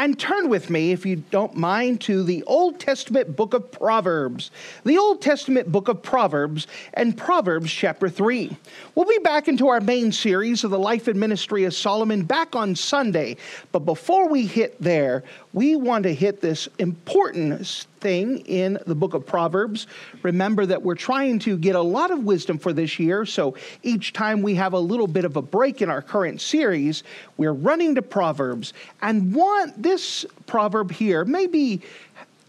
and turn with me, if you don't mind, to the Old Testament book of Proverbs. The Old Testament book of Proverbs and Proverbs chapter 3. We'll be back into our main series of the life and ministry of Solomon back on Sunday. But before we hit there, we want to hit this important thing in the book of Proverbs. Remember that we're trying to get a lot of wisdom for this year. So each time we have a little bit of a break in our current series, we're running to Proverbs and want this proverb here maybe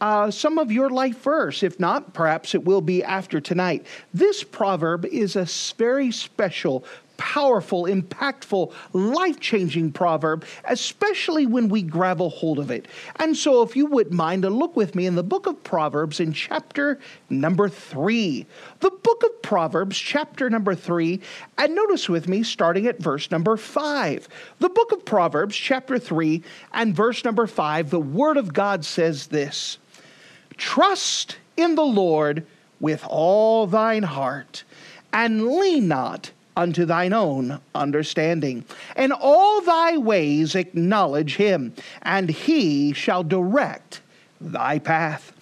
uh, some of your life verse. If not, perhaps it will be after tonight. This proverb is a very special powerful, impactful, life changing proverb, especially when we grab a hold of it. And so, if you wouldn't mind to look with me in the book of Proverbs in chapter number three. The book of Proverbs, chapter number three, and notice with me starting at verse number five. The book of Proverbs, chapter three, and verse number five, the word of God says this Trust in the Lord with all thine heart, and lean not unto thine own understanding. And all thy ways acknowledge him, and he shall direct thy path.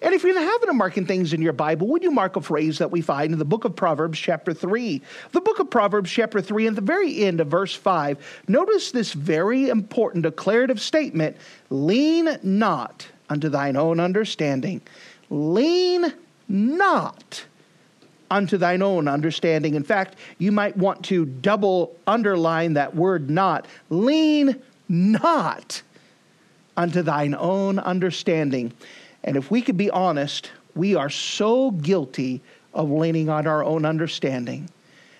And if you're having to marking things in your Bible, would you mark a phrase that we find in the book of Proverbs, chapter 3? The book of Proverbs, chapter 3, at the very end of verse 5, notice this very important declarative statement lean not unto thine own understanding. Lean not unto thine own understanding. In fact, you might want to double underline that word not. Lean not unto thine own understanding. And if we could be honest, we are so guilty of leaning on our own understanding.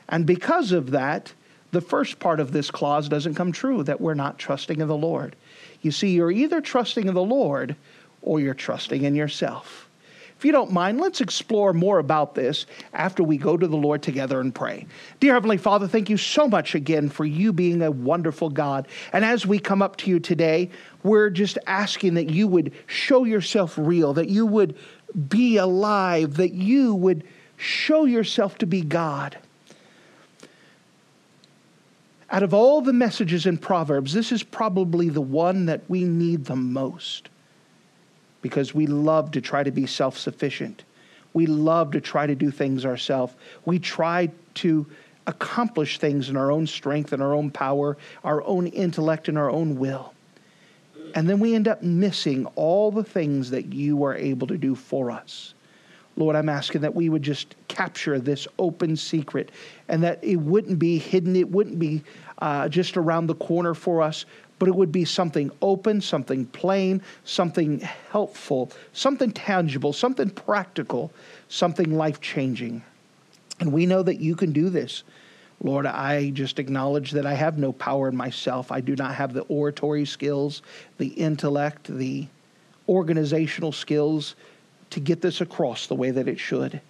And because of that, the first part of this clause doesn't come true that we're not trusting in the Lord. You see, you're either trusting in the Lord or you're trusting in yourself. If you don't mind, let's explore more about this after we go to the Lord together and pray. Dear Heavenly Father, thank you so much again for you being a wonderful God. And as we come up to you today, we're just asking that you would show yourself real, that you would be alive, that you would show yourself to be God. Out of all the messages in Proverbs, this is probably the one that we need the most because we love to try to be self sufficient. We love to try to do things ourselves. We try to accomplish things in our own strength and our own power, our own intellect and our own will. And then we end up missing all the things that you are able to do for us. Lord, I'm asking that we would just capture this open secret and that it wouldn't be hidden, it wouldn't be uh, just around the corner for us, but it would be something open, something plain, something helpful, something tangible, something practical, something life changing. And we know that you can do this. Lord, I just acknowledge that I have no power in myself. I do not have the oratory skills, the intellect, the organizational skills to get this across the way that it should.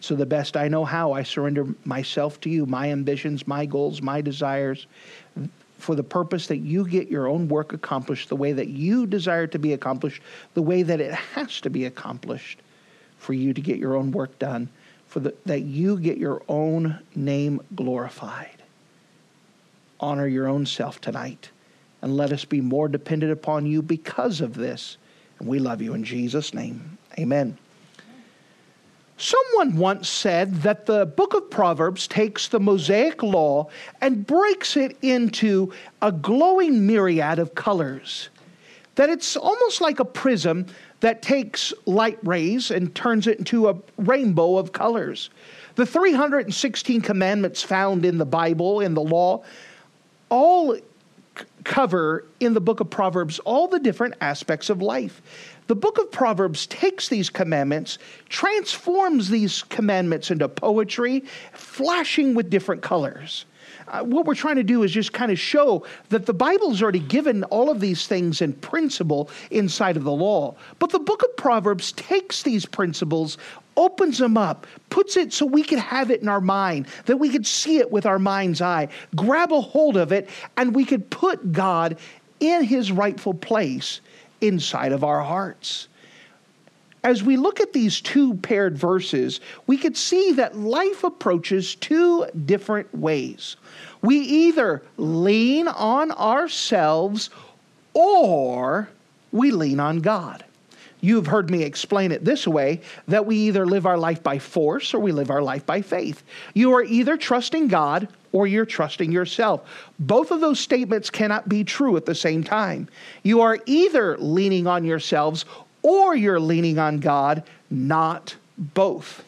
So, the best I know how, I surrender myself to you, my ambitions, my goals, my desires, for the purpose that you get your own work accomplished the way that you desire to be accomplished, the way that it has to be accomplished for you to get your own work done, for the, that you get your own name glorified. Honor your own self tonight and let us be more dependent upon you because of this. And we love you in Jesus' name. Amen. Someone once said that the book of Proverbs takes the Mosaic law and breaks it into a glowing myriad of colors. That it's almost like a prism that takes light rays and turns it into a rainbow of colors. The 316 commandments found in the Bible, in the law, all cover in the book of Proverbs all the different aspects of life. The book of Proverbs takes these commandments, transforms these commandments into poetry, flashing with different colors. uh, what we're trying to do is just kind of show that the Bible's already given all of these things in principle inside of the law. But the book of Proverbs takes these principles, opens them up, puts it so we can have it in our mind, that we could see it with our mind's eye, grab a hold of it, and we could put God in his rightful place inside of our hearts. As we look at these two paired verses, we could see that life approaches two different ways. We either lean on ourselves or we lean on God. You've heard me explain it this way that we either live our life by force or we live our life by faith. You are either trusting God or you're trusting yourself. Both of those statements cannot be true at the same time. You are either leaning on yourselves or you're leaning on God, not both.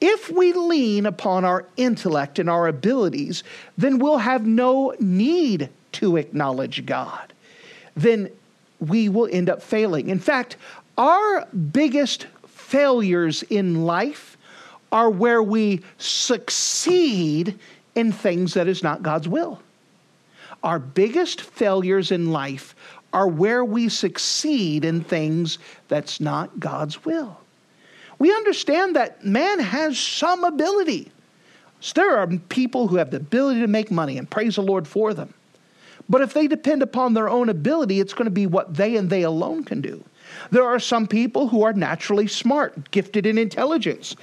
If we lean upon our intellect and our abilities, then we'll have no need to acknowledge God. Then we will end up failing. In fact, our biggest failures in life are where we succeed in things that is not God's will. Our biggest failures in life are where we succeed in things that's not God's will. We understand that man has some ability. So there are people who have the ability to make money, and praise the Lord for them. But if they depend upon their own ability, it's going to be what they and they alone can do. There are some people who are naturally smart, gifted in intelligence.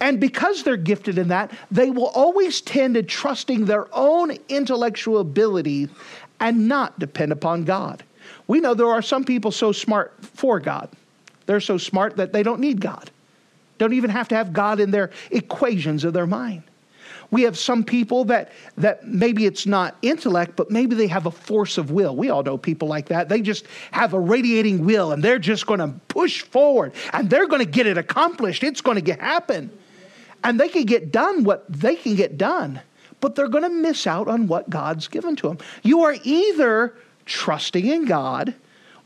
And because they're gifted in that, they will always tend to trusting their own intellectual ability and not depend upon God. We know there are some people so smart for God. They're so smart that they don't need God. Don't even have to have God in their equations of their mind. We have some people that that maybe it's not intellect, but maybe they have a force of will. We all know people like that. They just have a radiating will and they're just going to push forward and they're going to get it accomplished. It's going to happen. And they can get done what they can get done, but they're going to miss out on what God's given to them. You are either trusting in God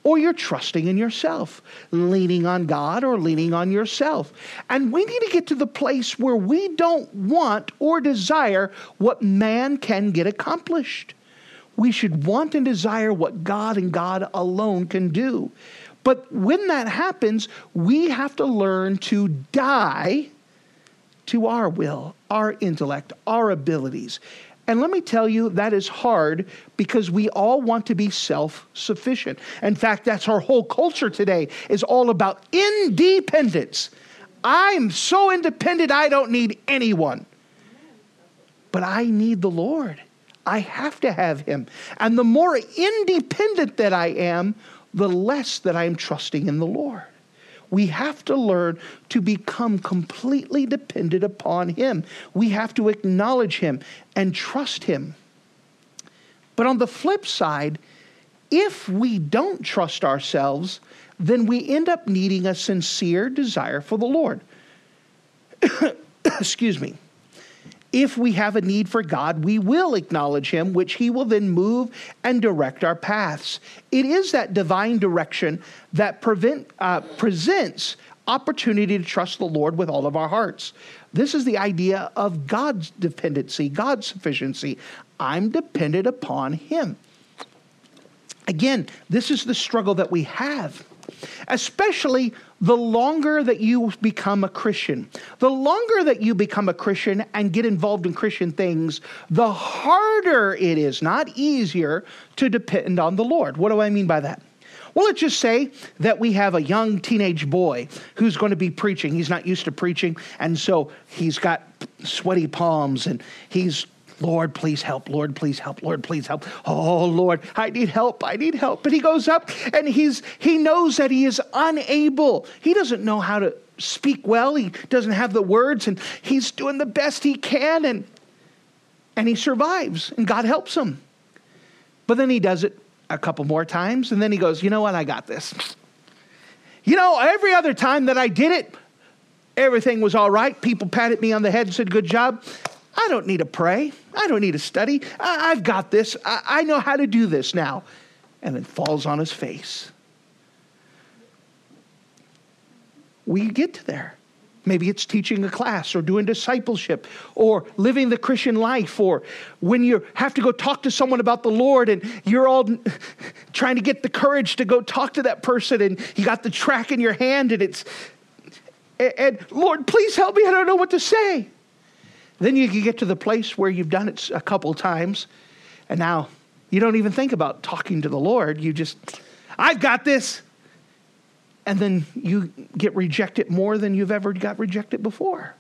or you're trusting in yourself, leaning on God or leaning on yourself. And we need to get to the place where we don't want or desire what man can get accomplished. We should want and desire what God and God alone can do. But when that happens, we have to learn to die to our will, our intellect, our abilities. And let me tell you, that is hard because we all want to be self sufficient. In fact, that's our whole culture today is all about independence. I'm so independent, I don't need anyone. But I need the Lord. I have to have Him. And the more independent that I am, the less that I'm trusting in the Lord. We have to learn to become completely dependent upon Him. We have to acknowledge Him and trust Him. But on the flip side, if we don't trust ourselves, then we end up needing a sincere desire for the Lord. Excuse me if we have a need for God, we will acknowledge Him, which He will then move and direct our paths. It is that divine direction that prevent, uh, presents opportunity to trust the Lord with all of our hearts. This is the idea of God's dependency, God's sufficiency. I'm dependent upon Him. Again, this is the struggle that we have especially the longer that you become a Christian. The longer that you become a Christian and get involved in Christian things, the harder it is, not easier, to depend on the Lord. What do I mean by that? Well, let's just say that we have a young teenage boy who's going to be preaching. He's not used to preaching, and so he's got sweaty palms and he's Lord, please help. Lord, please help. Lord, please help. Oh, Lord, I need help. I need help. But he goes up and he's he knows that he is unable. He doesn't know how to speak well. He doesn't have the words and he's doing the best he can and and he survives and God helps him. But then he does it a couple more times and then he goes, "You know what? I got this." You know, every other time that I did it, everything was all right. People patted me on the head and said, "Good job." I don't need to pray. I don't need to study. I, have got this. I, I know how to do this now. And then falls on his face. We get to there. Maybe it's teaching a class or doing discipleship or living the Christian life or when you have to go talk to someone about the Lord and you're all trying to get the courage to go talk to that person and you got the track in your hand and it's, and Lord, please help me. I don't know what to say. Then you can get to the place where you've done it a couple times and now you don't even think about talking to the Lord. You just, I've got this and then you get rejected more than you've ever got rejected before.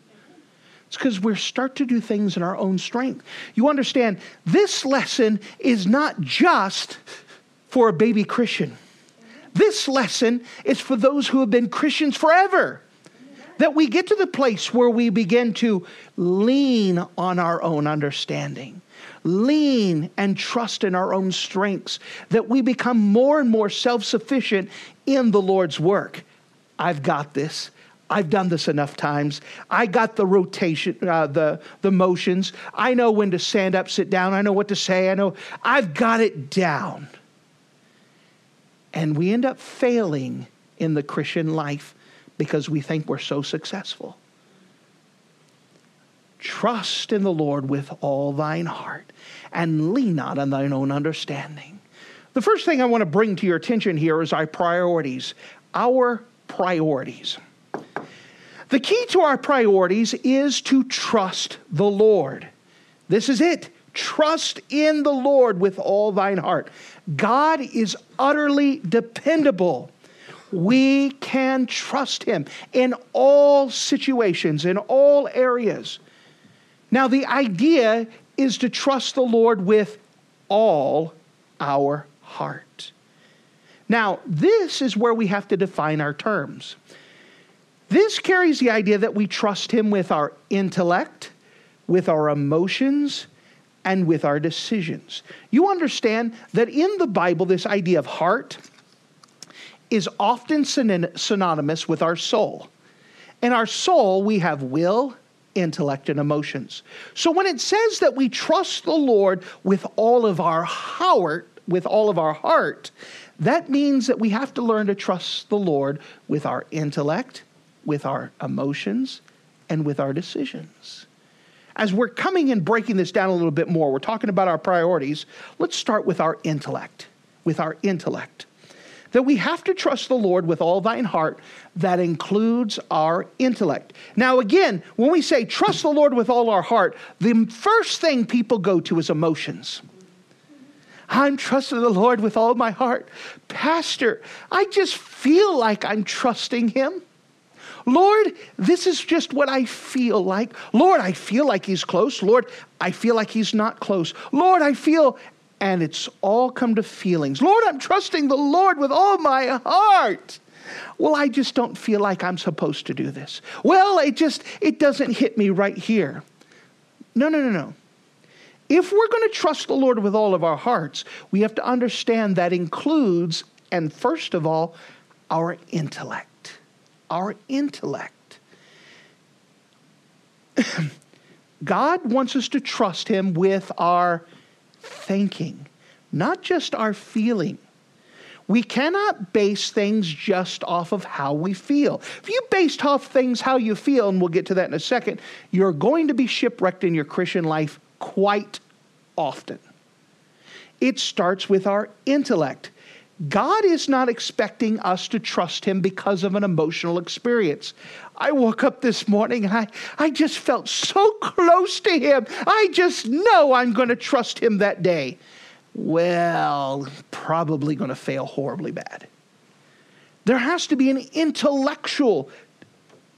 It's because we start to do things in our own strength. You understand, this lesson is not just for a baby Christian. This lesson is for those who have been Christians forever. That we get to the place where we begin to lean on our own understanding lean and trust in our own strengths, that we become more and more self sufficient in the Lord's work. I've got this. I've done this enough times. I got the rotation, uh, the, the motions. I know when to stand up, sit down. I know what to say. I know I've got it down. And we end up failing in the Christian life because we think we're so successful. Trust in the Lord with all thine heart and lean not on thine own understanding. The first thing I want to bring to your attention here is our priorities. Our priorities. The key to our priorities is to trust the Lord. This is it. Trust in the Lord with all thine heart. God is utterly dependable. We can trust him in all situations, in all areas. Now, the idea is to trust the Lord with all our heart. Now, this is where we have to define our terms. This carries the idea that we trust Him with our intellect, with our emotions, and with our decisions. You understand that in the Bible, this idea of heart is often synonymous with our soul. In our soul, we have will, intellect, and emotions. So when it says that we trust the Lord with all of our heart, with all of our heart, that means that we have to learn to trust the Lord with our intellect, with our emotions, and with our decisions. As we're coming and breaking this down a little bit more, we're talking about our priorities. Let's start with our intellect. With our intellect that we have to trust the Lord with all thine heart. That includes our intellect. Now, again, when we say trust the Lord with all our heart, the first thing people go to is emotions. I'm trusting the Lord with all my heart. Pastor, I just feel like I'm trusting Him. Lord, this is just what I feel like. Lord, I feel like He's close. Lord, I feel like He's not close. Lord, I feel and it's all come to feelings. Lord, I'm trusting the Lord with all my heart. Well, I just don't feel like I'm supposed to do this. Well, it just it doesn't hit me right here. No, no, no, no. If we're going to trust the Lord with all of our hearts, we have to understand that includes and first of all our intellect. Our intellect. God wants us to trust him with our thinking, not just our feeling. We cannot base things just off of how we feel. If you based off things how you feel, and we'll get to that in a second, you're going to be shipwrecked in your Christian life quite often. It starts with our intellect. God is not expecting us to trust Him because of an emotional experience. I woke up this morning and I, I just felt so close to Him. I just know I'm going to trust Him that day. Well, probably going to fail horribly bad. There has to be an intellectual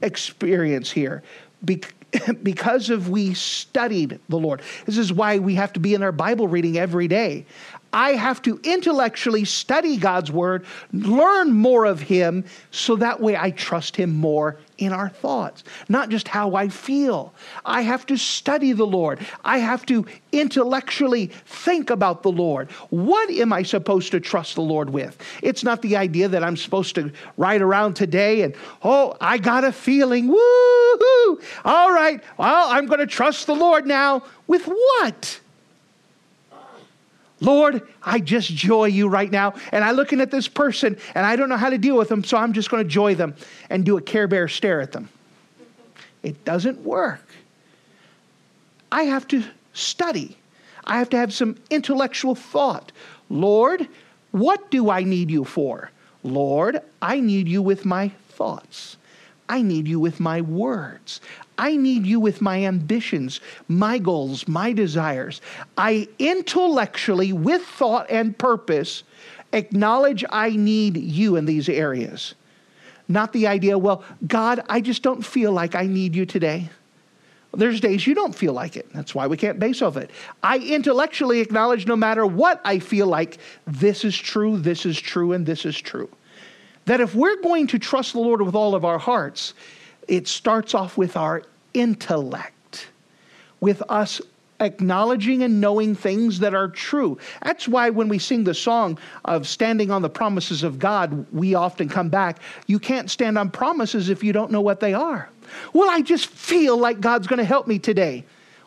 experience here because of we studied the Lord. This is why we have to be in our Bible reading every day. I have to intellectually study God's word, learn more of Him, so that way I trust Him more in our thoughts, not just how I feel. I have to study the Lord. I have to intellectually think about the Lord. What am I supposed to trust the Lord with? It's not the idea that I'm supposed to ride around today and, oh, I got a feeling, woo hoo! All right, well, I'm going to trust the Lord now. With what? Lord, I just joy you right now. And I'm looking at this person and I don't know how to deal with them, so I'm just going to joy them and do a Care Bear stare at them. It doesn't work. I have to study. I have to have some intellectual thought. Lord, what do I need you for? Lord, I need you with my thoughts. I need you with my words. I need you with my ambitions, my goals, my desires. I intellectually, with thought and purpose, acknowledge I need you in these areas. Not the idea, well, God, I just don't feel like I need you today. There's days you don't feel like it. That's why we can't base off it. I intellectually acknowledge no matter what I feel like, this is true, this is true, and this is true. That if we're going to trust the Lord with all of our hearts, it starts off with our intellect, with us acknowledging and knowing things that are true. That's why when we sing the song of standing on the promises of God, we often come back. You can't stand on promises if you don't know what they are. Well, I just feel like God's going to help me today.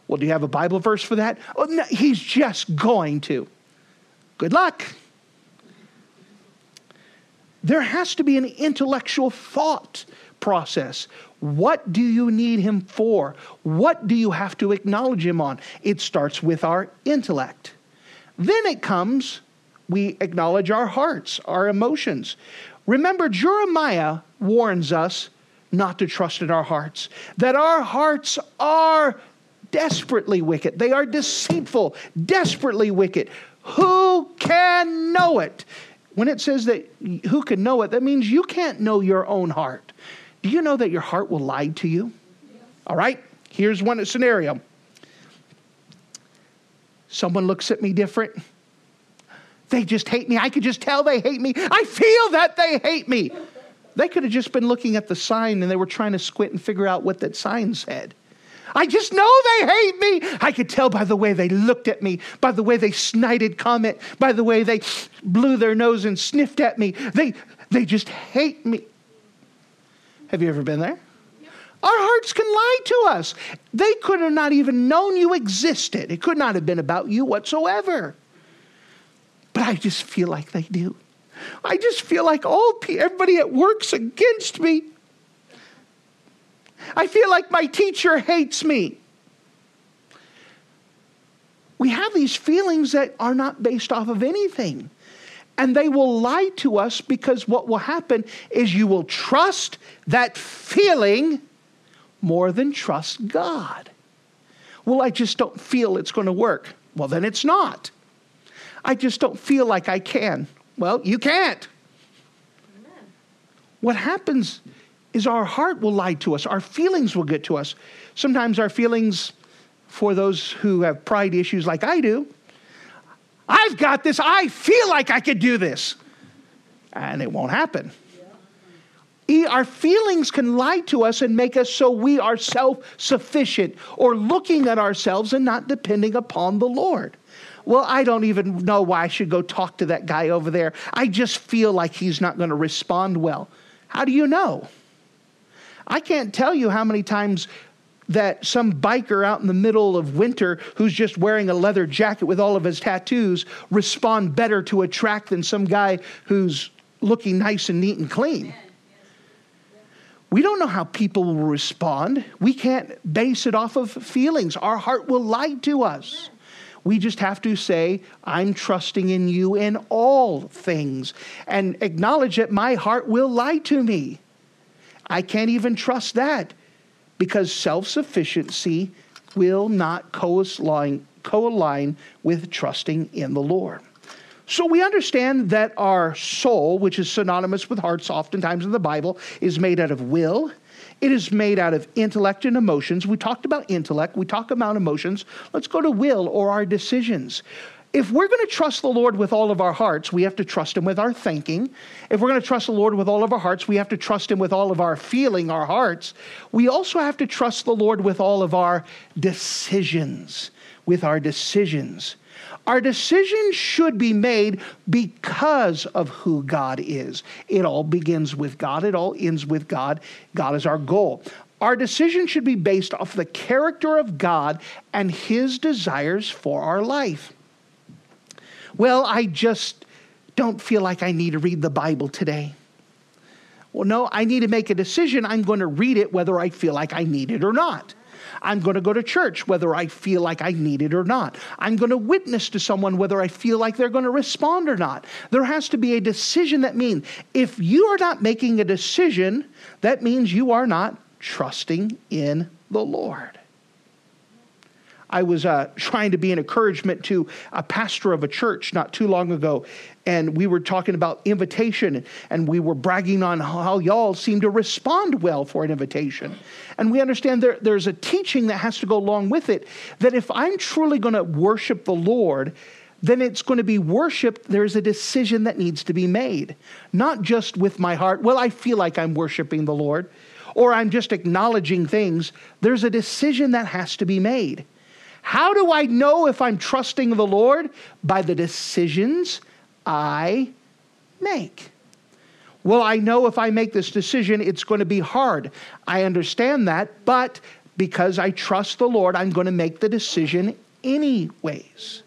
Well, do you have a Bible verse for that? Oh, no, he's just going to. Good luck. There has to be an intellectual thought process. What do you need him for? What do you have to acknowledge him on? It starts with our intellect. Then it comes, we acknowledge our hearts, our emotions. Remember, Jeremiah warns us not to trust in our hearts, that our hearts are desperately wicked. They are deceitful, desperately wicked. Who can know it? When it says that who can know it, that means you can't know your own heart. Do you know that your heart will lie to you? All right, here's one scenario. Someone looks at me different. They just hate me. I could just tell they hate me. I feel that they hate me. They could have just been looking at the sign and they were trying to squint and figure out what that sign said. I just know they hate me. I could tell by the way they looked at me, by the way they snited comment, by the way they blew their nose and sniffed at me. They, they just hate me. Have you ever been there? Our hearts can lie to us. They could have not even known you existed. It could not have been about you whatsoever. But I just feel like they do. I just feel like all everybody at work's against me. I feel like my teacher hates me. We have these feelings that are not based off of anything. And they will lie to us because what will happen is you will trust that feeling more than trust God. Well, I just don't feel it's going to work. Well, then it's not. I just don't feel like I can. Well, you can't. What happens is our heart will lie to us, our feelings will get to us. Sometimes our feelings, for those who have pride issues like I do, I've got this, I feel like I could do this. And it won't happen. Our feelings can lie to us and make us so we are self sufficient or looking at ourselves and not depending upon the Lord. Well, I don't even know why I should go talk to that guy over there. I just feel like he's not going to respond well. How do you know? I can't tell you how many times that some biker out in the middle of winter who's just wearing a leather jacket with all of his tattoos respond better to a track than some guy who's looking nice and neat and clean. We don't know how people will respond. We can't base it off of feelings. Our heart will lie to us. We just have to say, I'm trusting in you in all things and acknowledge that my heart will lie to me. I can't even trust that because self sufficiency will not co-align, co-align with trusting in the Lord. So we understand that our soul, which is synonymous with hearts oftentimes in the Bible, is made out of will. It is made out of intellect and emotions. We talked about intellect, we talk about emotions. Let's go to will or our decisions if we're going to trust the Lord with all of our hearts, we have to trust Him with our thinking. If we're going to trust the Lord with all of our hearts, we have to trust Him with all of our feeling, our hearts. We also have to trust the Lord with all of our decisions. With our decisions. Our decisions should be made because of who God is. It all begins with God, it all ends with God. God is our goal. Our decision should be based off the character of God and His desires for our life. Well, I just don't feel like I need to read the Bible today. Well, no, I need to make a decision. I'm going to read it whether I feel like I need it or not. I'm going to go to church whether I feel like I need it or not. I'm going to witness to someone whether I feel like they're going to respond or not. There has to be a decision that means if you are not making a decision, that means you are not trusting in the Lord. I was uh, trying to be an encouragement to a pastor of a church not too long ago, and we were talking about invitation, and we were bragging on how y'all seem to respond well for an invitation. And we understand there, there's a teaching that has to go along with it that if I'm truly going to worship the Lord, then it's going to be worship. There's a decision that needs to be made, not just with my heart. Well, I feel like I'm worshiping the Lord, or I'm just acknowledging things. There's a decision that has to be made. How do I know if I'm trusting the Lord? By the decisions I make. Well, I know if I make this decision, it's going to be hard. I understand that, but because I trust the Lord, I'm going to make the decision anyways.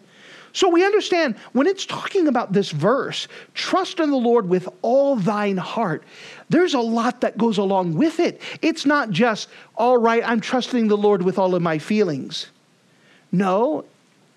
So we understand when it's talking about this verse, trust in the Lord with all thine heart. There's a lot that goes along with it. It's not just, all right, I'm trusting the Lord with all of my feelings. No,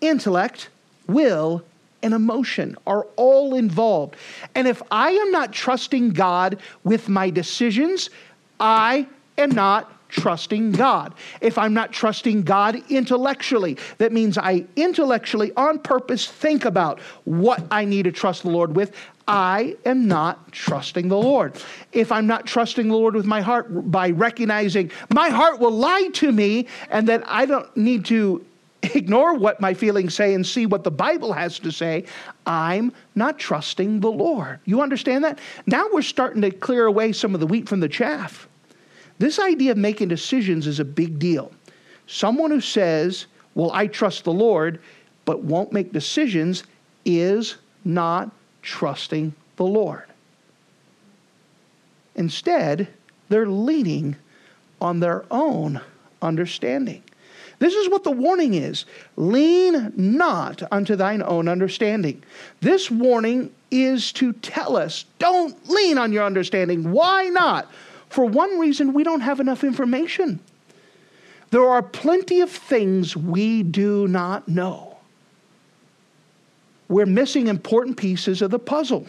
intellect, will, and emotion are all involved. And if I am not trusting God with my decisions, I am not trusting God. If I'm not trusting God intellectually, that means I intellectually, on purpose, think about what I need to trust the Lord with. I am not trusting the Lord. If I'm not trusting the Lord with my heart by recognizing my heart will lie to me and that I don't need to ignore what my feelings say and see what the Bible has to say, I'm not trusting the Lord. You understand that? Now we're starting to clear away some of the wheat from the chaff. This idea of making decisions is a big deal. Someone who says, Well, I trust the Lord, but won't make decisions is not trusting the Lord. Instead, they're leaning on their own understanding. This is what the warning is lean not unto thine own understanding. This warning is to tell us don't lean on your understanding. Why not? For one reason, we don't have enough information. There are plenty of things we do not know. We're missing important pieces of the puzzle.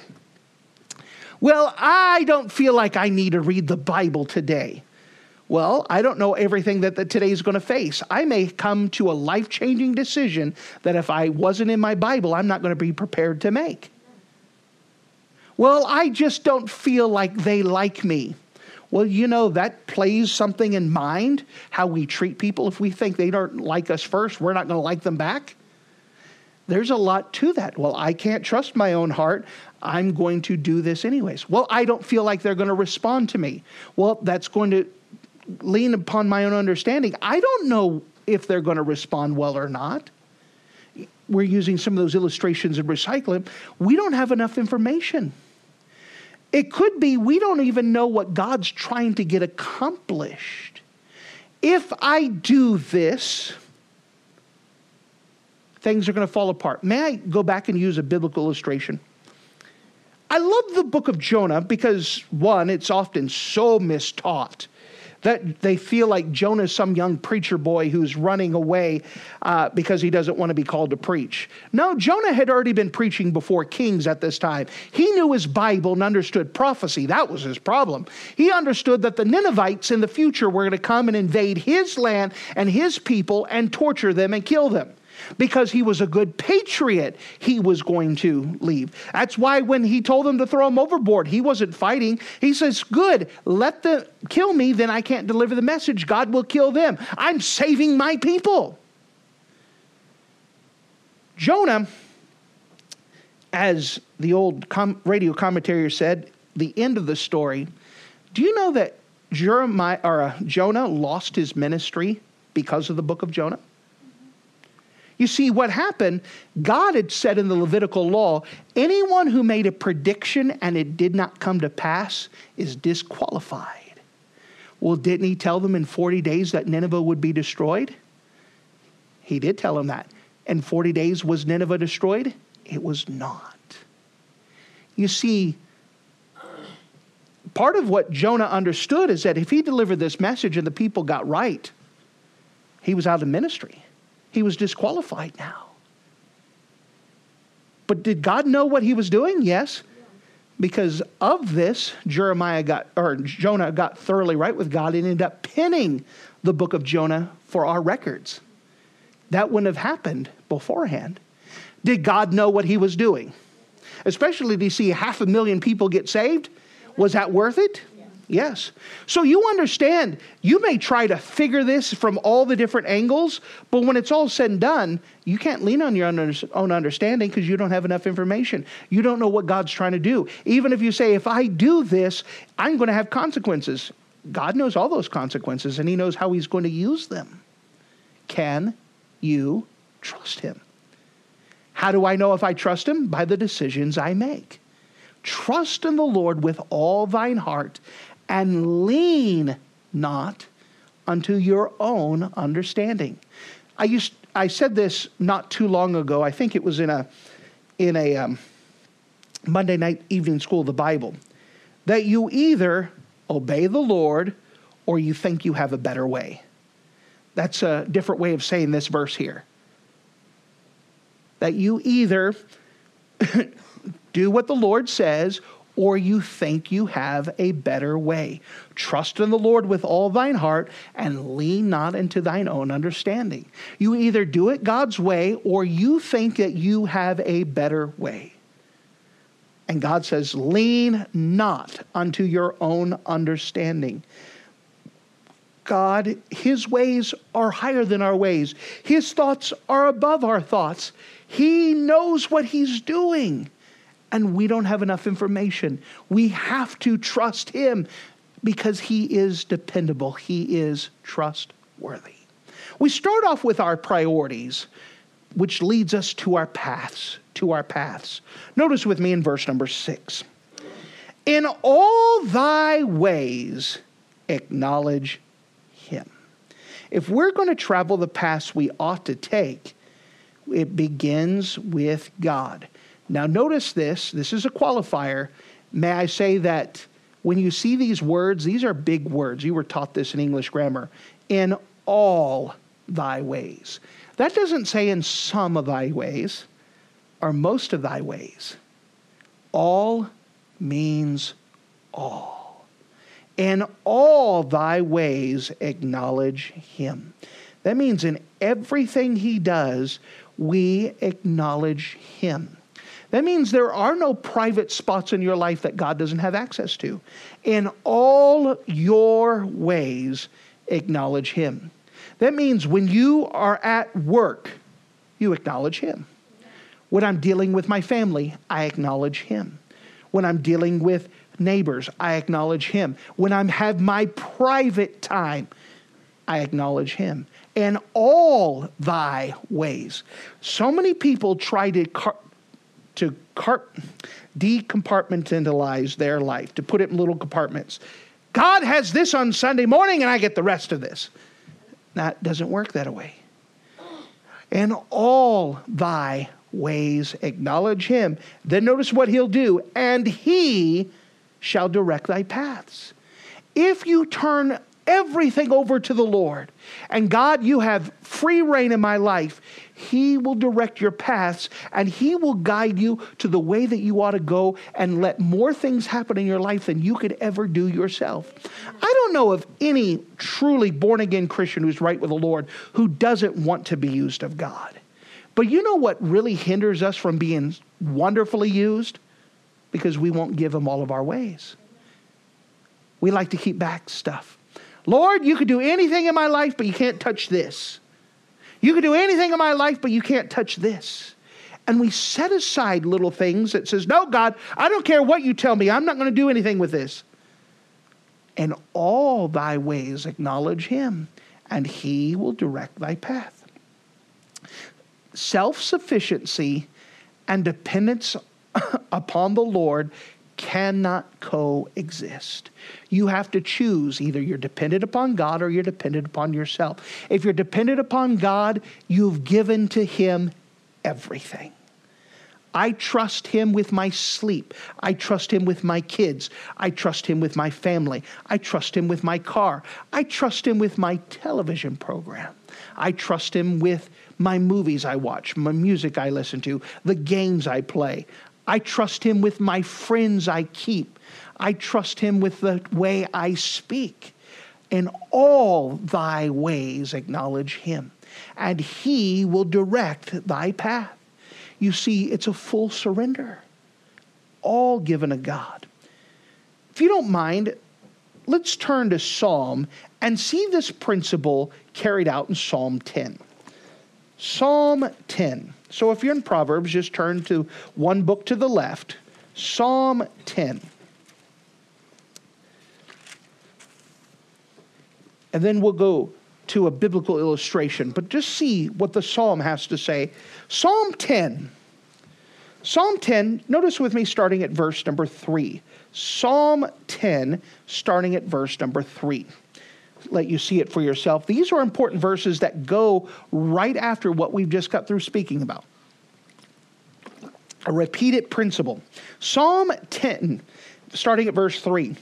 Well, I don't feel like I need to read the Bible today. Well, I don't know everything that, that today is going to face. I may come to a life changing decision that if I wasn't in my Bible, I'm not going to be prepared to make. Well, I just don't feel like they like me. Well, you know, that plays something in mind how we treat people. If we think they don't like us first, we're not going to like them back. There's a lot to that. Well, I can't trust my own heart. I'm going to do this anyways. Well, I don't feel like they're going to respond to me. Well, that's going to lean upon my own understanding. I don't know if they're going to respond well or not. We're using some of those illustrations and recycling. We don't have enough information. It could be we don't even know what God's trying to get accomplished. If I do this, things are going to fall apart. May I go back and use a biblical illustration? I love the book of Jonah because, one, it's often so mistaught that they feel like Jonah is some young preacher boy who's running away uh, because he doesn't want to be called to preach. No, Jonah had already been preaching before kings at this time. He knew his Bible and understood prophecy. That was his problem. He understood that the Ninevites in the future were going to come and invade his land and his people and torture them and kill them because he was a good patriot, he was going to leave. That's why when he told them to throw him overboard, he wasn't fighting. He says, Good, let them kill me, then I can't deliver the message. God will kill them. I'm saving my people. Jonah, as the old com- radio commentator said, the end of the story. Do you know that Jeremiah or uh, Jonah lost his ministry because of the book of Jonah? You see, what happened, God had said in the Levitical law anyone who made a prediction and it did not come to pass is disqualified. Well, didn't he tell them in 40 days that Nineveh would be destroyed? He did tell them that. In 40 days, was Nineveh destroyed? It was not. You see, part of what Jonah understood is that if he delivered this message and the people got right, he was out of ministry. He was disqualified now. But did God know what he was doing? Yes. Because of this, Jeremiah got or Jonah got thoroughly right with God and ended up penning the book of Jonah for our records. That wouldn't have happened beforehand. Did God know what he was doing? Especially to see half a million people get saved. Was that worth it? Yes. So you understand, you may try to figure this from all the different angles, but when it's all said and done, you can't lean on your own understanding because you don't have enough information. You don't know what God's trying to do. Even if you say, if I do this, I'm going to have consequences. God knows all those consequences and He knows how He's going to use them. Can you trust Him? How do I know if I trust Him? By the decisions I make. Trust in the Lord with all thine heart and lean not unto your own understanding. I used I said this not too long ago. I think it was in a in a um, Monday night evening school of the Bible that you either obey the Lord or you think you have a better way. That's a different way of saying this verse here. That you either do what the Lord says, or you think you have a better way. Trust in the Lord with all thine heart and lean not into thine own understanding. You either do it God's way or you think that you have a better way. And God says, lean not unto your own understanding. God, His ways are higher than our ways, His thoughts are above our thoughts. He knows what He's doing and we don't have enough information. We have to trust him because he is dependable, he is trustworthy. We start off with our priorities, which leads us to our paths, to our paths. Notice with me in verse number 6. In all thy ways acknowledge him. If we're going to travel the paths we ought to take, it begins with God. Now, notice this this is a qualifier. May I say that when you see these words, these are big words. You were taught this in English grammar. In all thy ways. That doesn't say in some of thy ways or most of thy ways. All means all. In all thy ways acknowledge him. That means in everything he does, we acknowledge him. That means there are no private spots in your life that God doesn't have access to. In all your ways, acknowledge Him. That means when you are at work, you acknowledge Him. When I'm dealing with my family, I acknowledge Him. When I'm dealing with neighbors, I acknowledge Him. When I have my private time, I acknowledge Him. In all thy ways. So many people try to to car- decompartmentalize their life, to put it in little compartments. God has this on Sunday morning, and I get the rest of this. That doesn't work that way. And all thy ways acknowledge him. Then notice what he'll do, and he shall direct thy paths. If you turn everything over to the Lord, and God, you have free reign in my life, he will direct your paths and He will guide you to the way that you ought to go and let more things happen in your life than you could ever do yourself. I don't know of any truly born again Christian who's right with the Lord who doesn't want to be used of God. But you know what really hinders us from being wonderfully used? Because we won't give Him all of our ways. We like to keep back stuff. Lord, you could do anything in my life, but you can't touch this. You can do anything in my life, but you can't touch this. And we set aside little things that says, No, God, I don't care what you tell me. I'm not going to do anything with this. And all thy ways acknowledge him, and he will direct thy path. Self sufficiency and dependence upon the Lord cannot coexist. You have to choose either you're dependent upon God or you're dependent upon yourself. If you're dependent upon God, you've given to Him everything. I trust him with my sleep. I trust him with my kids. I trust him with my family. I trust him with my car. I trust him with my television program. I trust him with my movies I watch, my music I listen to, the games I play. I trust him with my friends I keep. I trust him with the way I speak. In all thy ways acknowledge him, and he will direct thy path. You see, it's a full surrender, all given to God. If you don't mind, let's turn to Psalm and see this principle carried out in Psalm 10. Psalm 10. So if you're in Proverbs, just turn to one book to the left, Psalm 10. And then we'll go to a biblical illustration, but just see what the psalm has to say. Psalm 10. Psalm 10, notice with me starting at verse number 3. Psalm 10, starting at verse number 3. Let you see it for yourself. These are important verses that go right after what we've just got through speaking about. A repeated principle. Psalm 10, starting at verse 3.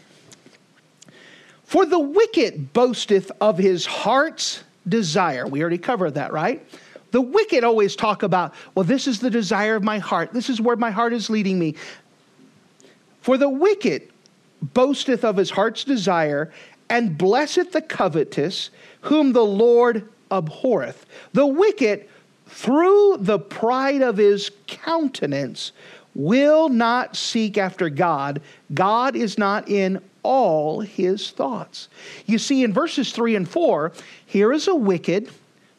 For the wicked boasteth of his heart's desire. We already covered that, right? The wicked always talk about, well, this is the desire of my heart. This is where my heart is leading me. For the wicked boasteth of his heart's desire, and blesseth the covetous, whom the Lord abhorreth. The wicked, through the pride of his countenance, will not seek after God. God is not in all his thoughts. You see, in verses 3 and 4, here is a wicked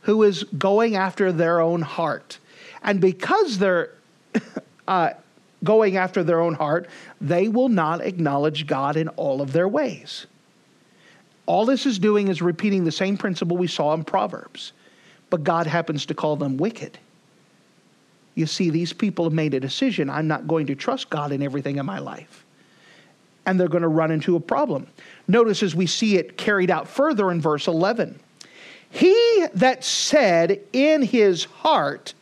who is going after their own heart. And because they're uh, going after their own heart, they will not acknowledge God in all of their ways. All this is doing is repeating the same principle we saw in Proverbs, but God happens to call them wicked. You see, these people have made a decision. I'm not going to trust God in everything in my life and they're going to run into a problem. Notice as we see it carried out further in verse 11 He that said in his heart,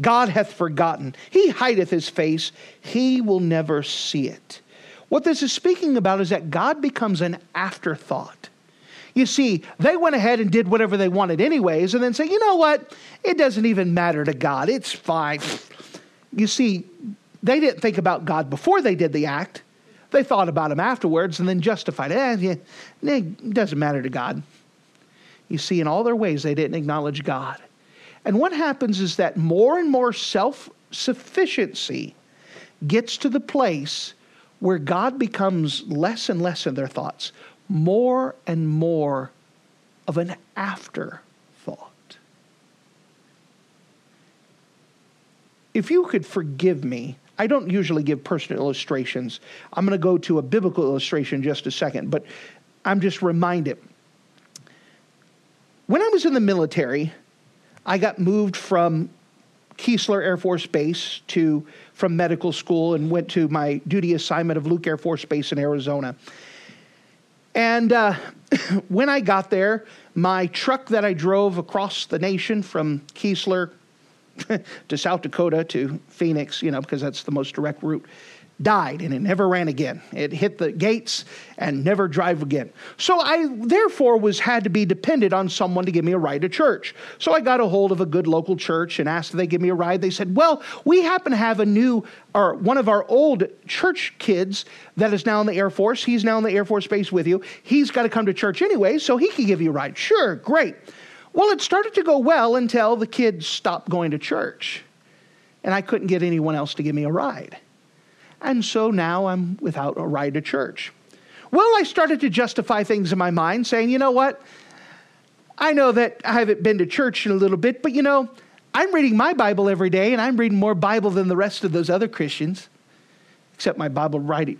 God hath forgotten, he hideth his face, he will never see it. What this is speaking about is that God becomes an afterthought. You see, they went ahead and did whatever they wanted, anyways, and then say, you know what? It doesn't even matter to God. It's fine. You see, they didn't think about God before they did the act. They thought about him afterwards and then justified it. Eh, it doesn't matter to God. You see, in all their ways, they didn't acknowledge God. And what happens is that more and more self sufficiency gets to the place where God becomes less and less in their thoughts, more and more of an afterthought. If you could forgive me I don't usually give personal illustrations. I'm going to go to a biblical illustration in just a second, but I'm just reminded. When I was in the military, I got moved from Keesler Air Force Base to from medical school and went to my duty assignment of Luke Air Force Base in Arizona. And uh, when I got there, my truck that I drove across the nation from Keesler to South Dakota to Phoenix, you know, because that's the most direct route, died and it never ran again. It hit the gates and never drive again. So I therefore was had to be dependent on someone to give me a ride to church. So I got a hold of a good local church and asked if they give me a ride. They said, "Well, we happen to have a new or one of our old church kids that is now in the Air Force. He's now in the Air Force base with you. He's got to come to church anyway, so he can give you a ride." Sure, great. Well, it started to go well until the kids stopped going to church. And I couldn't get anyone else to give me a ride. And so now I'm without a ride to church. Well, I started to justify things in my mind, saying, you know what? I know that I haven't been to church in a little bit, but you know, I'm reading my Bible every day, and I'm reading more Bible than the rest of those other Christians. Except my Bible writing,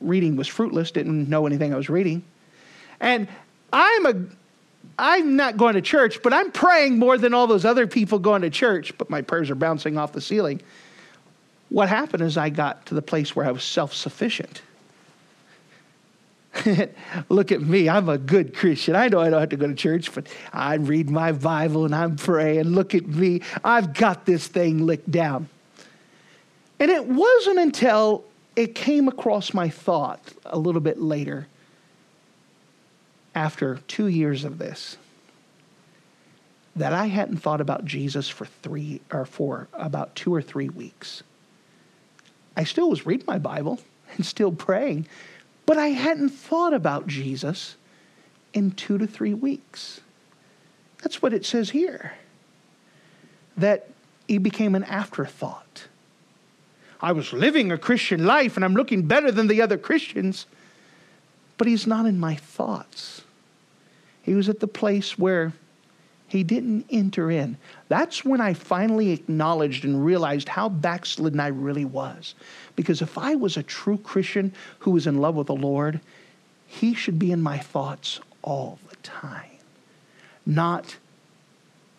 reading was fruitless, didn't know anything I was reading. And I'm a I'm not going to church, but I'm praying more than all those other people going to church, but my prayers are bouncing off the ceiling. What happened is I got to the place where I was self sufficient. Look at me. I'm a good Christian. I know I don't have to go to church, but I read my Bible and I'm praying. Look at me. I've got this thing licked down. And it wasn't until it came across my thought a little bit later, after two years of this, that I hadn't thought about Jesus for three or for about two or three weeks. I still was reading my Bible and still praying, but I hadn't thought about Jesus in two to three weeks. That's what it says here. That he became an afterthought. I was living a Christian life and I'm looking better than the other Christians, but he's not in my thoughts. He was at the place where he didn't enter in. That's when I finally acknowledged and realized how backslidden I really was. Because if I was a true Christian who was in love with the Lord, he should be in my thoughts all the time, not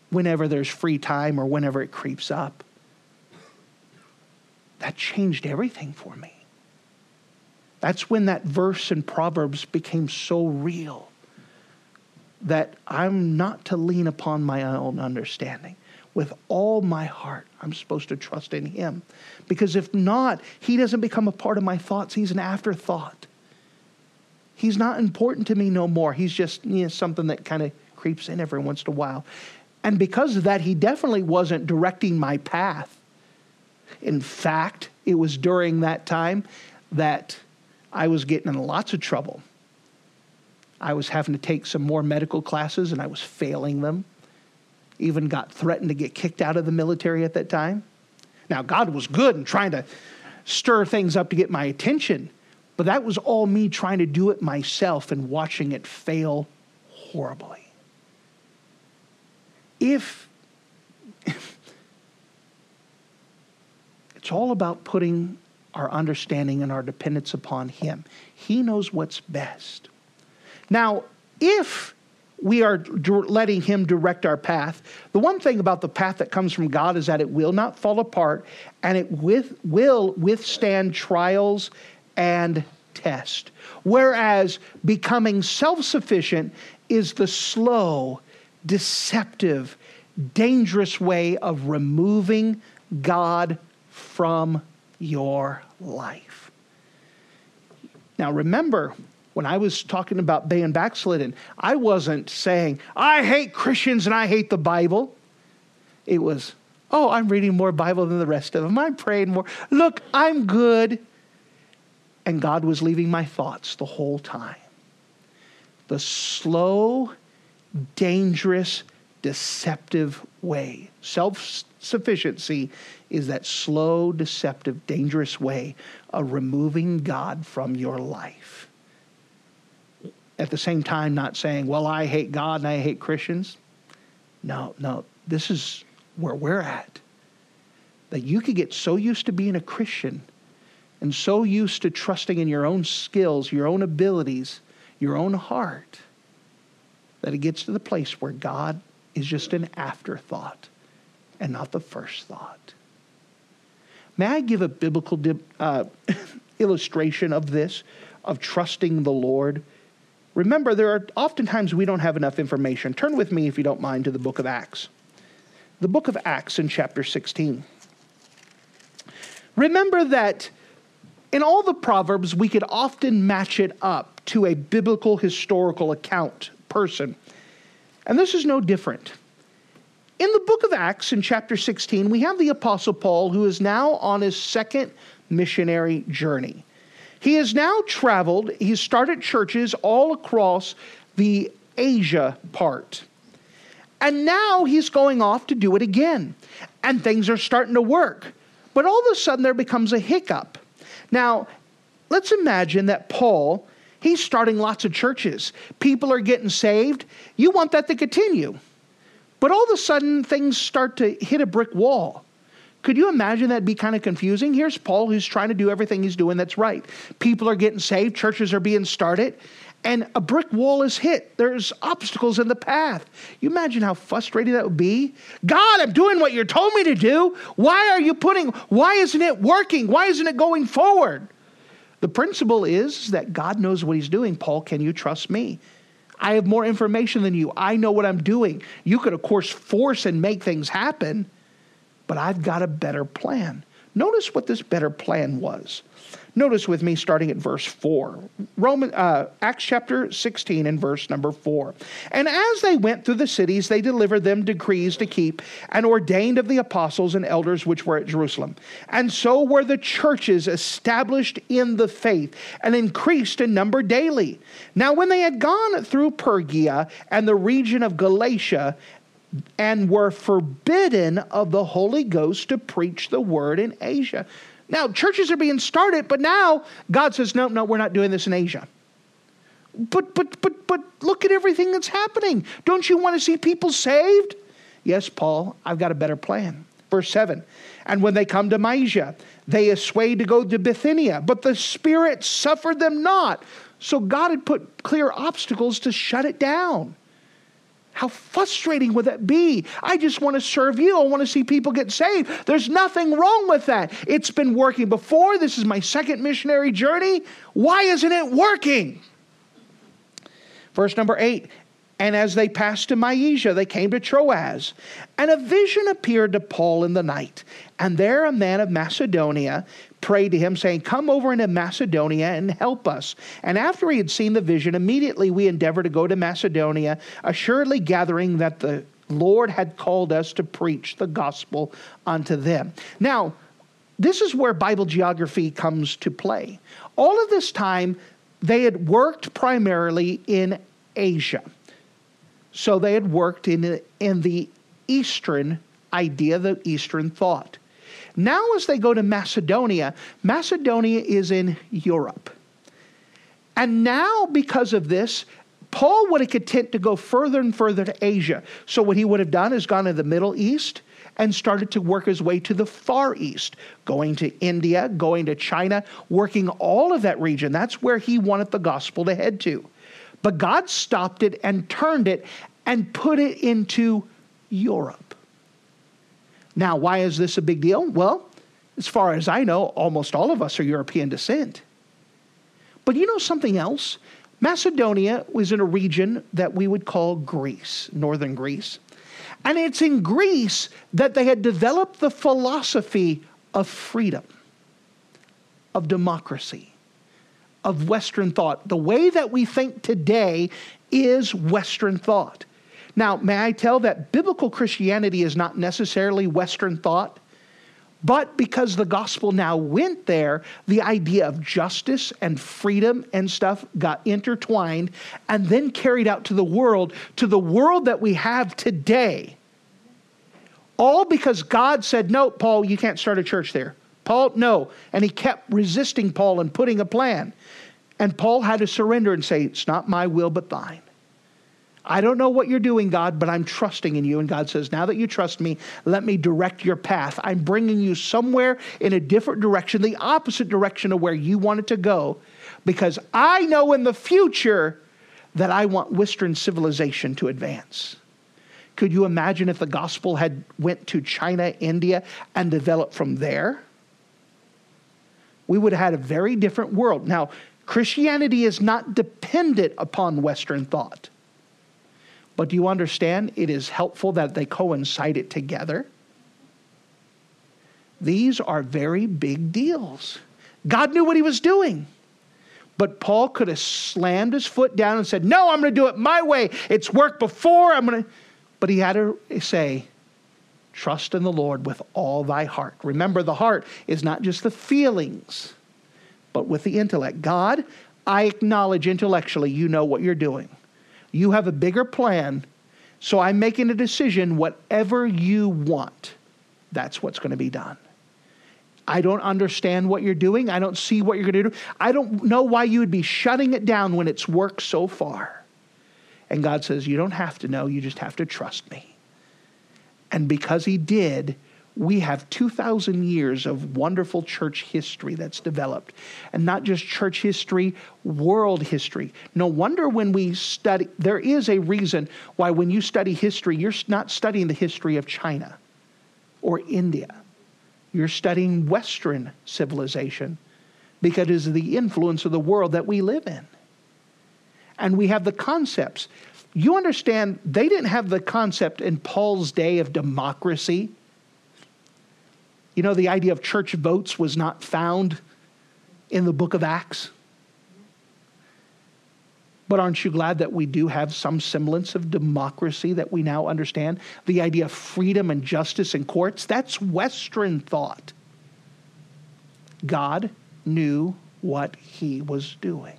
whenever there's free time or whenever it creeps up. That changed everything for me. That's when that verse in Proverbs became so real that I'm not to lean upon my own understanding. With all my heart, I'm supposed to trust in Him. Because if not, He doesn't become a part of my thoughts. He's an afterthought. He's not important to me no more. He's just you know, something that kind of creeps in every once in a while. And because of that, He definitely wasn't directing my path. In fact, it was during that time that I was getting in lots of trouble I was having to take some more medical classes and I was failing them. Even got threatened to get kicked out of the military at that time. Now, God was good and trying to stir things up to get my attention, but that was all me trying to do it myself and watching it fail horribly. If, it's all about putting our understanding and our dependence upon Him, He knows what's best. Now, if we are letting Him direct our path, the one thing about the path that comes from God is that it will not fall apart and it with, will withstand trials and test. Whereas becoming self sufficient is the slow, deceptive, dangerous way of removing God from your life. Now, remember, when I was talking about being backslidden, I wasn't saying, I hate Christians and I hate the Bible. It was, oh, I'm reading more Bible than the rest of them. I'm praying more. Look, I'm good. And God was leaving my thoughts the whole time. The slow, dangerous, deceptive way. Self sufficiency is that slow, deceptive, dangerous way of removing God from your life at the same time not saying, well, I hate God and I hate Christians. No, no, this is where we're at. That you could get so used to being a Christian and so used to trusting in your own skills, your own abilities, your own heart, that it gets to the place where God is just an afterthought and not the first thought. May I give a biblical uh, illustration of this, of trusting the Lord? Remember, there are oftentimes we don't have enough information. Turn with me, if you don't mind, to the book of Acts. The book of Acts in chapter 16. Remember that in all the Proverbs, we could often match it up to a biblical historical account person. And this is no different. In the book of Acts, in chapter 16, we have the Apostle Paul, who is now on his second missionary journey. He has now traveled, he's started churches all across the Asia part. And now he's going off to do it again. And things are starting to work. But all of a sudden there becomes a hiccup. Now, let's imagine that Paul, he's starting lots of churches. People are getting saved. You want that to continue. But all of a sudden things start to hit a brick wall. Could you imagine that'd be kind of confusing? Here's Paul who's trying to do everything he's doing that's right. People are getting saved, churches are being started, and a brick wall is hit. There's obstacles in the path. You imagine how frustrating that would be? God, I'm doing what you're told me to do. Why are you putting, why isn't it working? Why isn't it going forward? The principle is that God knows what he's doing. Paul, can you trust me? I have more information than you. I know what I'm doing. You could, of course, force and make things happen but I've got a better plan. Notice what this better plan was. Notice with me starting at verse 4. Roman, uh, Acts chapter 16 and verse number 4. And as they went through the cities, they delivered them decrees to keep and ordained of the apostles and elders which were at Jerusalem. And so were the churches established in the faith and increased in number daily. Now, when they had gone through Phrygia and the region of Galatia, and were forbidden of the Holy Ghost to preach the word in Asia. Now, churches are being started, but now God says, no, no, we're not doing this in Asia. But, but, but, but look at everything that's happening. Don't you want to see people saved? Yes, Paul, I've got a better plan. Verse 7 And when they come to Mysia, they assayed to go to Bithynia, but the Spirit suffered them not. So God had put clear obstacles to shut it down. How frustrating would that be? I just want to serve you. I want to see people get saved. There's nothing wrong with that. It's been working before. This is my second missionary journey. Why isn't it working? Verse number eight. And as they passed to Mysia, they came to Troas. And a vision appeared to Paul in the night. And there a man of Macedonia prayed to him, saying, Come over into Macedonia and help us. And after he had seen the vision, immediately we endeavored to go to Macedonia, assuredly gathering that the Lord had called us to preach the gospel unto them. Now, this is where Bible geography comes to play. All of this time, they had worked primarily in Asia. So they had worked in, in the Eastern idea, the Eastern thought. Now, as they go to Macedonia, Macedonia is in Europe. And now, because of this, Paul would have content to go further and further to Asia. So, what he would have done is gone to the Middle East and started to work his way to the Far East, going to India, going to China, working all of that region. That's where he wanted the gospel to head to. But God stopped it and turned it and put it into Europe. Now, why is this a big deal? Well, as far as I know, almost all of us are European descent. But you know something else? Macedonia was in a region that we would call Greece, northern Greece. And it's in Greece that they had developed the philosophy of freedom, of democracy, of Western thought. The way that we think today is Western thought. Now, may I tell that biblical Christianity is not necessarily Western thought, but because the gospel now went there, the idea of justice and freedom and stuff got intertwined and then carried out to the world, to the world that we have today. All because God said, No, Paul, you can't start a church there. Paul, no. And he kept resisting Paul and putting a plan. And Paul had to surrender and say, It's not my will, but thine. I don't know what you're doing, God, but I'm trusting in you. And God says, Now that you trust me, let me direct your path. I'm bringing you somewhere in a different direction, the opposite direction of where you wanted to go, because I know in the future that I want Western civilization to advance. Could you imagine if the gospel had went to China, India, and developed from there? We would have had a very different world. Now, Christianity is not dependent upon Western thought. But do you understand it is helpful that they coincide it together? These are very big deals. God knew what he was doing. But Paul could have slammed his foot down and said, No, I'm going to do it my way. It's worked before. I'm going to. But he had to say, Trust in the Lord with all thy heart. Remember, the heart is not just the feelings, but with the intellect. God, I acknowledge intellectually you know what you're doing. You have a bigger plan. So I'm making a decision, whatever you want, that's what's going to be done. I don't understand what you're doing. I don't see what you're going to do. I don't know why you would be shutting it down when it's worked so far. And God says, You don't have to know, you just have to trust me. And because He did, we have 2,000 years of wonderful church history that's developed. And not just church history, world history. No wonder when we study, there is a reason why when you study history, you're not studying the history of China or India. You're studying Western civilization because it is the influence of the world that we live in. And we have the concepts. You understand, they didn't have the concept in Paul's day of democracy You know, the idea of church votes was not found in the book of Acts. But aren't you glad that we do have some semblance of democracy that we now understand? The idea of freedom and justice in courts, that's Western thought. God knew what he was doing.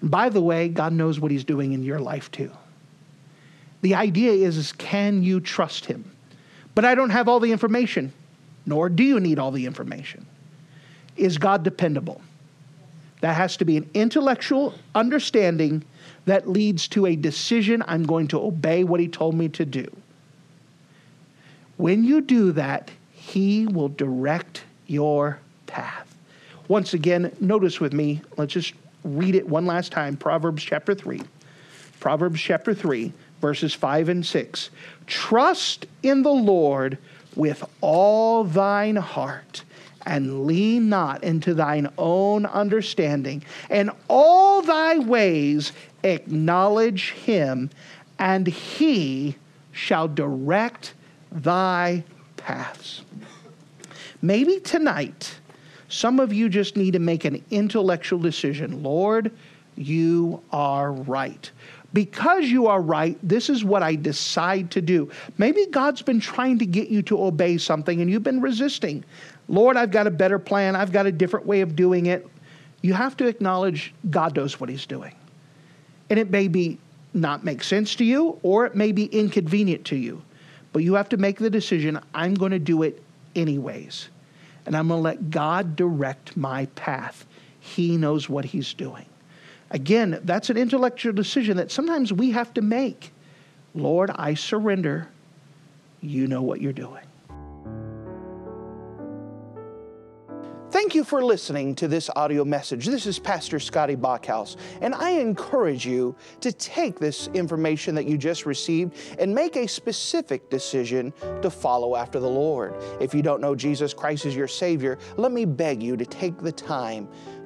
And by the way, God knows what he's doing in your life too. The idea is, is can you trust him? But I don't have all the information, nor do you need all the information. Is God dependable? That has to be an intellectual understanding that leads to a decision I'm going to obey what he told me to do. When you do that, he will direct your path. Once again, notice with me, let's just read it one last time Proverbs chapter 3. Proverbs chapter 3, verses 5 and 6. Trust in the Lord with all thine heart and lean not into thine own understanding. And all thy ways acknowledge him, and he shall direct thy paths. Maybe tonight, some of you just need to make an intellectual decision. Lord, you are right. Because you are right, this is what I decide to do. Maybe God's been trying to get you to obey something and you've been resisting. Lord, I've got a better plan. I've got a different way of doing it. You have to acknowledge God knows what He's doing. And it may be not make sense to you or it may be inconvenient to you. But you have to make the decision I'm going to do it anyways. And I'm going to let God direct my path. He knows what He's doing. Again, that's an intellectual decision that sometimes we have to make. Lord, I surrender. You know what you're doing. Thank you for listening to this audio message. This is Pastor Scotty Bachhaus, and I encourage you to take this information that you just received and make a specific decision to follow after the Lord. If you don't know Jesus Christ as your Savior, let me beg you to take the time